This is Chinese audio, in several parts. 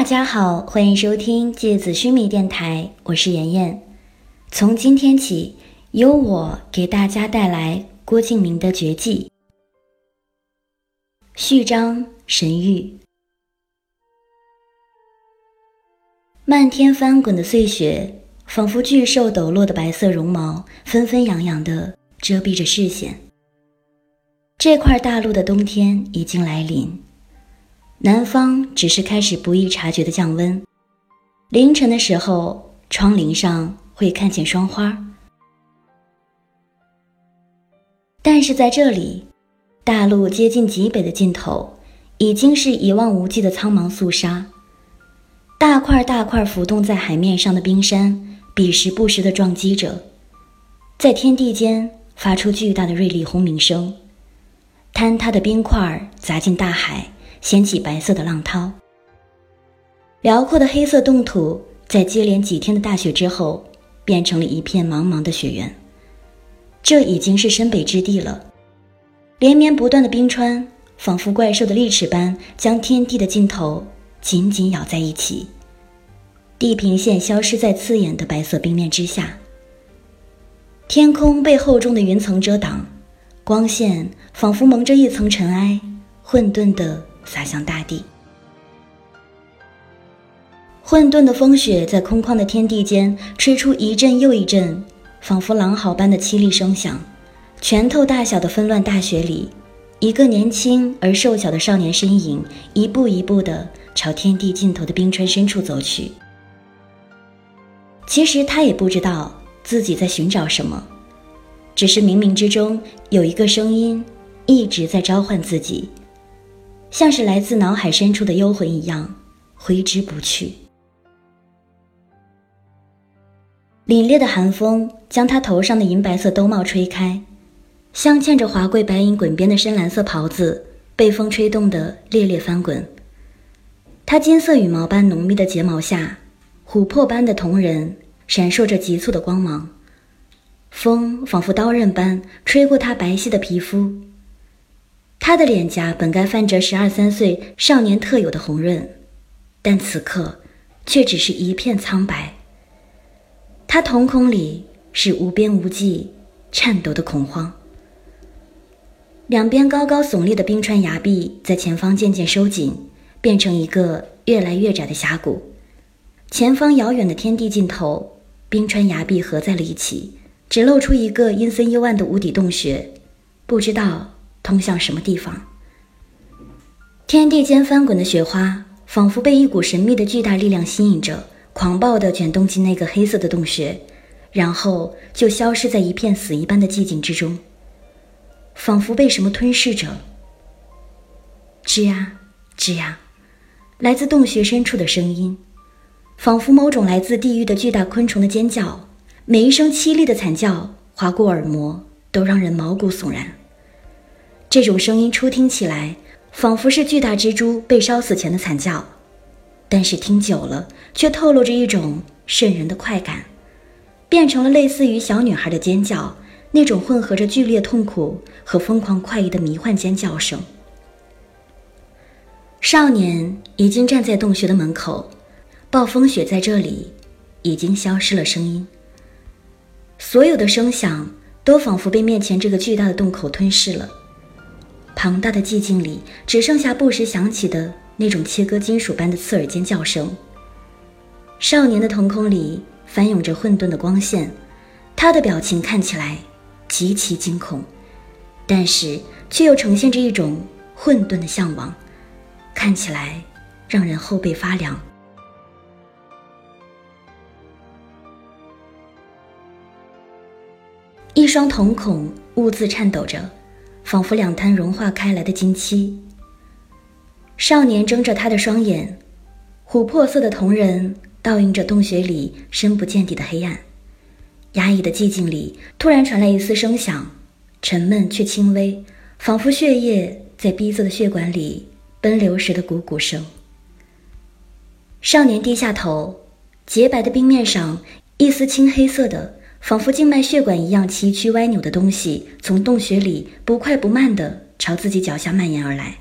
大家好，欢迎收听芥子须弥电台，我是妍妍。从今天起，由我给大家带来郭敬明的《绝技》序章《神域》。漫天翻滚的碎雪，仿佛巨兽抖落的白色绒毛，纷纷扬扬地遮蔽着视线。这块大陆的冬天已经来临。南方只是开始不易察觉的降温，凌晨的时候，窗棂上会看见霜花。但是在这里，大陆接近极北的尽头，已经是一望无际的苍茫肃杀。大块大块浮动在海面上的冰山，彼时不时的撞击着，在天地间发出巨大的锐利轰鸣声。坍塌的冰块砸进大海。掀起白色的浪涛，辽阔的黑色冻土在接连几天的大雪之后，变成了一片茫茫的雪原。这已经是深北之地了，连绵不断的冰川仿佛怪兽的利齿般，将天地的尽头紧紧咬在一起。地平线消失在刺眼的白色冰面之下，天空被厚重的云层遮挡，光线仿佛蒙着一层尘埃，混沌的。洒向大地，混沌的风雪在空旷的天地间吹出一阵又一阵，仿佛狼嚎般的凄厉声响。拳头大小的纷乱大雪里，一个年轻而瘦小的少年身影一步一步地朝天地尽头的冰川深处走去。其实他也不知道自己在寻找什么，只是冥冥之中有一个声音一直在召唤自己。像是来自脑海深处的幽魂一样，挥之不去。凛冽的寒风将他头上的银白色兜帽吹开，镶嵌着华贵白银滚边的深蓝色袍子被风吹动得猎猎翻滚。他金色羽毛般浓密的睫毛下，琥珀般的瞳仁闪烁着急促的光芒，风仿佛刀刃般吹过他白皙的皮肤。他的脸颊本该泛着十二三岁少年特有的红润，但此刻却只是一片苍白。他瞳孔里是无边无际、颤抖的恐慌。两边高高耸立的冰川崖壁在前方渐渐收紧，变成一个越来越窄的峡谷。前方遥远的天地尽头，冰川崖壁合在了一起，只露出一个阴森幽暗的无底洞穴，不知道。通向什么地方？天地间翻滚的雪花，仿佛被一股神秘的巨大力量吸引着，狂暴地卷动进那个黑色的洞穴，然后就消失在一片死一般的寂静之中，仿佛被什么吞噬着。吱呀，吱呀，来自洞穴深处的声音，仿佛某种来自地狱的巨大昆虫的尖叫，每一声凄厉的惨叫划过耳膜，都让人毛骨悚然。这种声音初听起来，仿佛是巨大蜘蛛被烧死前的惨叫，但是听久了，却透露着一种瘆人的快感，变成了类似于小女孩的尖叫，那种混合着剧烈痛苦和疯狂快意的迷幻尖叫声。少年已经站在洞穴的门口，暴风雪在这里已经消失了声音，所有的声响都仿佛被面前这个巨大的洞口吞噬了。庞大的寂静里，只剩下不时响起的那种切割金属般的刺耳尖叫声。少年的瞳孔里翻涌着混沌的光线，他的表情看起来极其惊恐，但是却又呈现着一种混沌的向往，看起来让人后背发凉。一双瞳孔兀自颤抖着。仿佛两滩融化开来的金漆。少年睁着他的双眼，琥珀色的瞳仁倒映着洞穴里深不见底的黑暗。压抑的寂静里，突然传来一丝声响，沉闷却轻微，仿佛血液在逼仄的血管里奔流时的汩汩声。少年低下头，洁白的冰面上，一丝青黑色的。仿佛静脉血管一样崎岖歪扭的东西，从洞穴里不快不慢地朝自己脚下蔓延而来，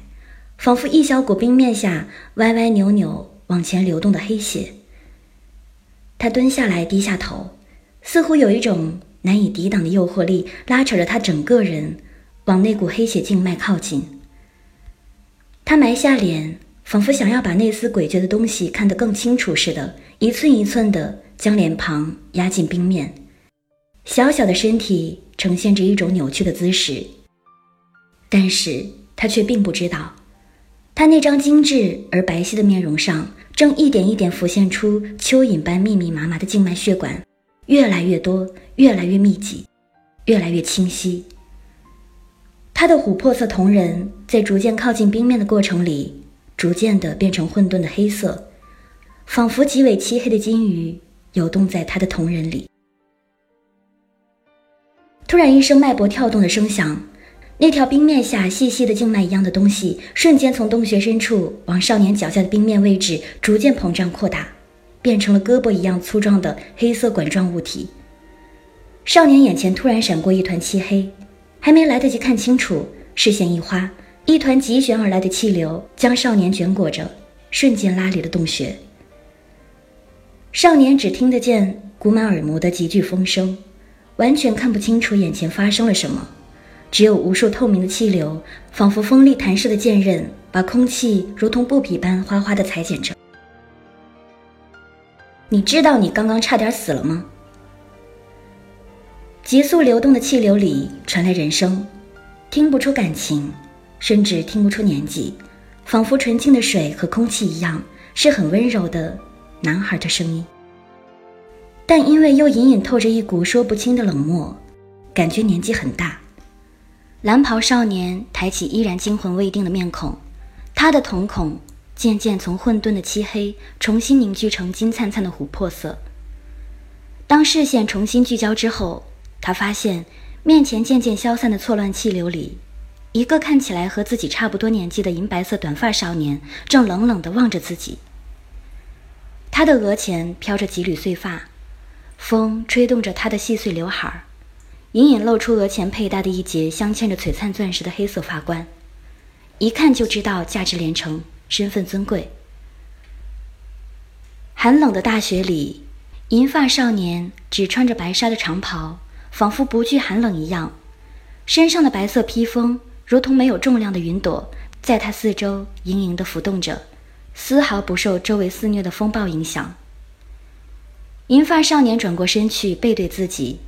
仿佛一小股冰面下歪歪扭扭、往前流动的黑血。他蹲下来，低下头，似乎有一种难以抵挡的诱惑力，拉扯着他整个人往那股黑血静脉靠近。他埋下脸，仿佛想要把那丝诡谲的东西看得更清楚似的，一寸一寸地将脸庞压进冰面。小小的身体呈现着一种扭曲的姿势，但是他却并不知道，他那张精致而白皙的面容上，正一点一点浮现出蚯蚓般密密麻麻的静脉血管，越来越多，越来越密集，越来越清晰。他的琥珀色瞳仁在逐渐靠近冰面的过程里，逐渐的变成混沌的黑色，仿佛几尾漆黑的金鱼游动在他的瞳仁里。突然，一声脉搏跳动的声响，那条冰面下细细的静脉一样的东西，瞬间从洞穴深处往少年脚下的冰面位置逐渐膨胀扩大，变成了胳膊一样粗壮的黑色管状物体。少年眼前突然闪过一团漆黑，还没来得及看清楚，视线一花，一团急旋而来的气流将少年卷裹着，瞬间拉离了洞穴。少年只听得见鼓满耳膜的急剧风声。完全看不清楚眼前发生了什么，只有无数透明的气流，仿佛锋利弹射的剑刃，把空气如同布匹般哗哗地裁剪着。你知道你刚刚差点死了吗？急速流动的气流里传来人声，听不出感情，甚至听不出年纪，仿佛纯净的水和空气一样，是很温柔的男孩的声音。但因为又隐隐透着一股说不清的冷漠，感觉年纪很大。蓝袍少年抬起依然惊魂未定的面孔，他的瞳孔渐渐从混沌的漆黑重新凝聚成金灿灿的琥珀色。当视线重新聚焦之后，他发现面前渐渐消散的错乱气流里，一个看起来和自己差不多年纪的银白色短发少年正冷冷地望着自己。他的额前飘着几缕碎发。风吹动着她的细碎刘海儿，隐隐露出额前佩戴的一节镶嵌着璀璨钻石的黑色发冠，一看就知道价值连城，身份尊贵。寒冷的大雪里，银发少年只穿着白纱的长袍，仿佛不惧寒冷一样，身上的白色披风如同没有重量的云朵，在他四周盈盈地浮动着，丝毫不受周围肆虐的风暴影响。银发少年转过身去，背对自己。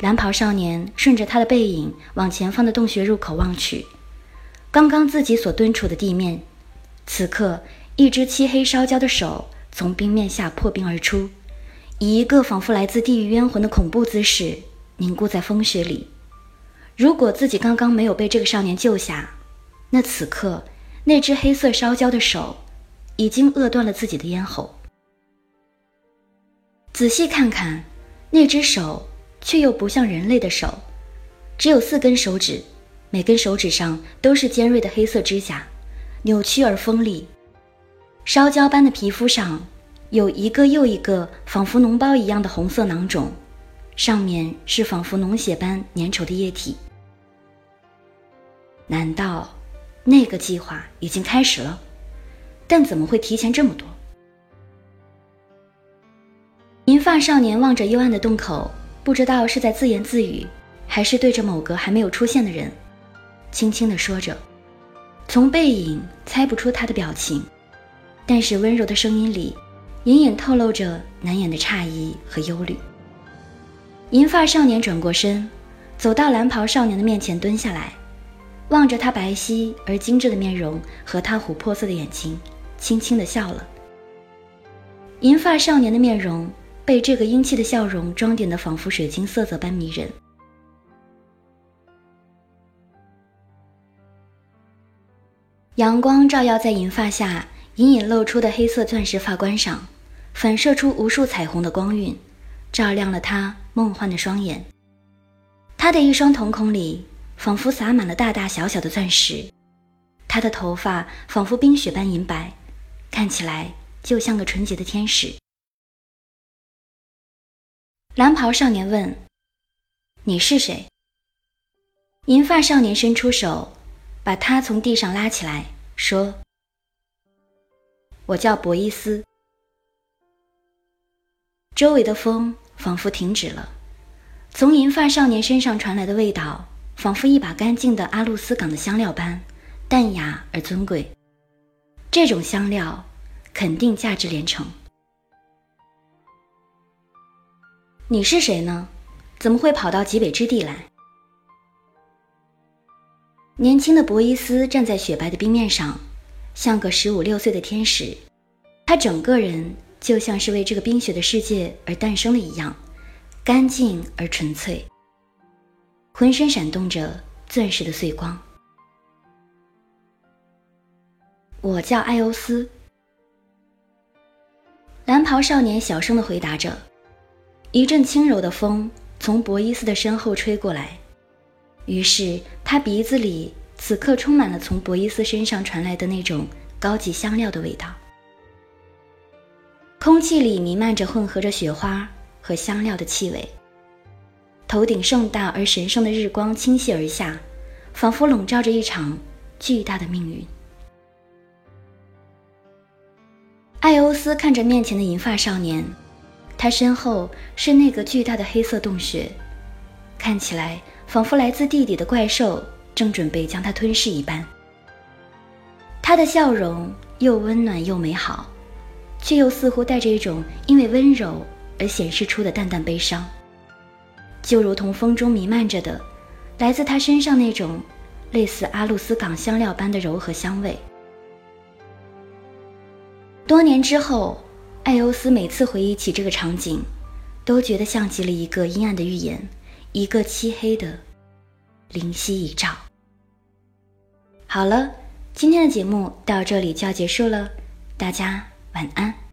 蓝袍少年顺着他的背影往前方的洞穴入口望去，刚刚自己所蹲处的地面，此刻一只漆黑烧焦的手从冰面下破冰而出，以一个仿佛来自地狱冤魂的恐怖姿势凝固在风雪里。如果自己刚刚没有被这个少年救下，那此刻那只黑色烧焦的手已经扼断了自己的咽喉。仔细看看，那只手却又不像人类的手，只有四根手指，每根手指上都是尖锐的黑色指甲，扭曲而锋利。烧焦般的皮肤上有一个又一个仿佛脓包一样的红色囊肿，上面是仿佛脓血般粘稠的液体。难道那个计划已经开始了？但怎么会提前这么多？银发少年望着幽暗的洞口，不知道是在自言自语，还是对着某个还没有出现的人，轻轻地说着。从背影猜不出他的表情，但是温柔的声音里，隐隐透露着难掩的诧异和忧虑。银发少年转过身，走到蓝袍少年的面前，蹲下来，望着他白皙而精致的面容和他琥珀色的眼睛，轻轻地笑了。银发少年的面容。被这个英气的笑容装点的，仿佛水晶色泽般迷人。阳光照耀在银发下隐隐露出的黑色钻石发冠上，反射出无数彩虹的光晕，照亮了他梦幻的双眼。他的一双瞳孔里仿佛洒满了大大小小的钻石，他的头发仿佛冰雪般银白，看起来就像个纯洁的天使。蓝袍少年问：“你是谁？”银发少年伸出手，把他从地上拉起来，说：“我叫博伊斯。周围的风仿佛停止了，从银发少年身上传来的味道，仿佛一把干净的阿露斯港的香料般淡雅而尊贵。这种香料肯定价值连城。你是谁呢？怎么会跑到极北之地来？年轻的博伊斯站在雪白的冰面上，像个十五六岁的天使。他整个人。就像是为这个冰雪的世界而诞生的一样，干净而纯粹，浑身闪动着钻石的碎光。我叫艾欧斯。蓝袍少年小声的回答着。一阵轻柔的风从博伊斯的身后吹过来，于是他鼻子里此刻充满了从博伊斯身上传来的那种高级香料的味道。空气里弥漫着混合着雪花和香料的气味。头顶盛大而神圣的日光倾泻而下，仿佛笼罩着一场巨大的命运。艾欧斯看着面前的银发少年，他身后是那个巨大的黑色洞穴，看起来仿佛来自地底的怪兽正准备将他吞噬一般。他的笑容又温暖又美好。却又似乎带着一种因为温柔而显示出的淡淡悲伤，就如同风中弥漫着的，来自他身上那种类似阿露斯港香料般的柔和香味。多年之后，艾欧斯每次回忆起这个场景，都觉得像极了一个阴暗的预言，一个漆黑的灵犀一照。好了，今天的节目到这里就要结束了，大家。晚安。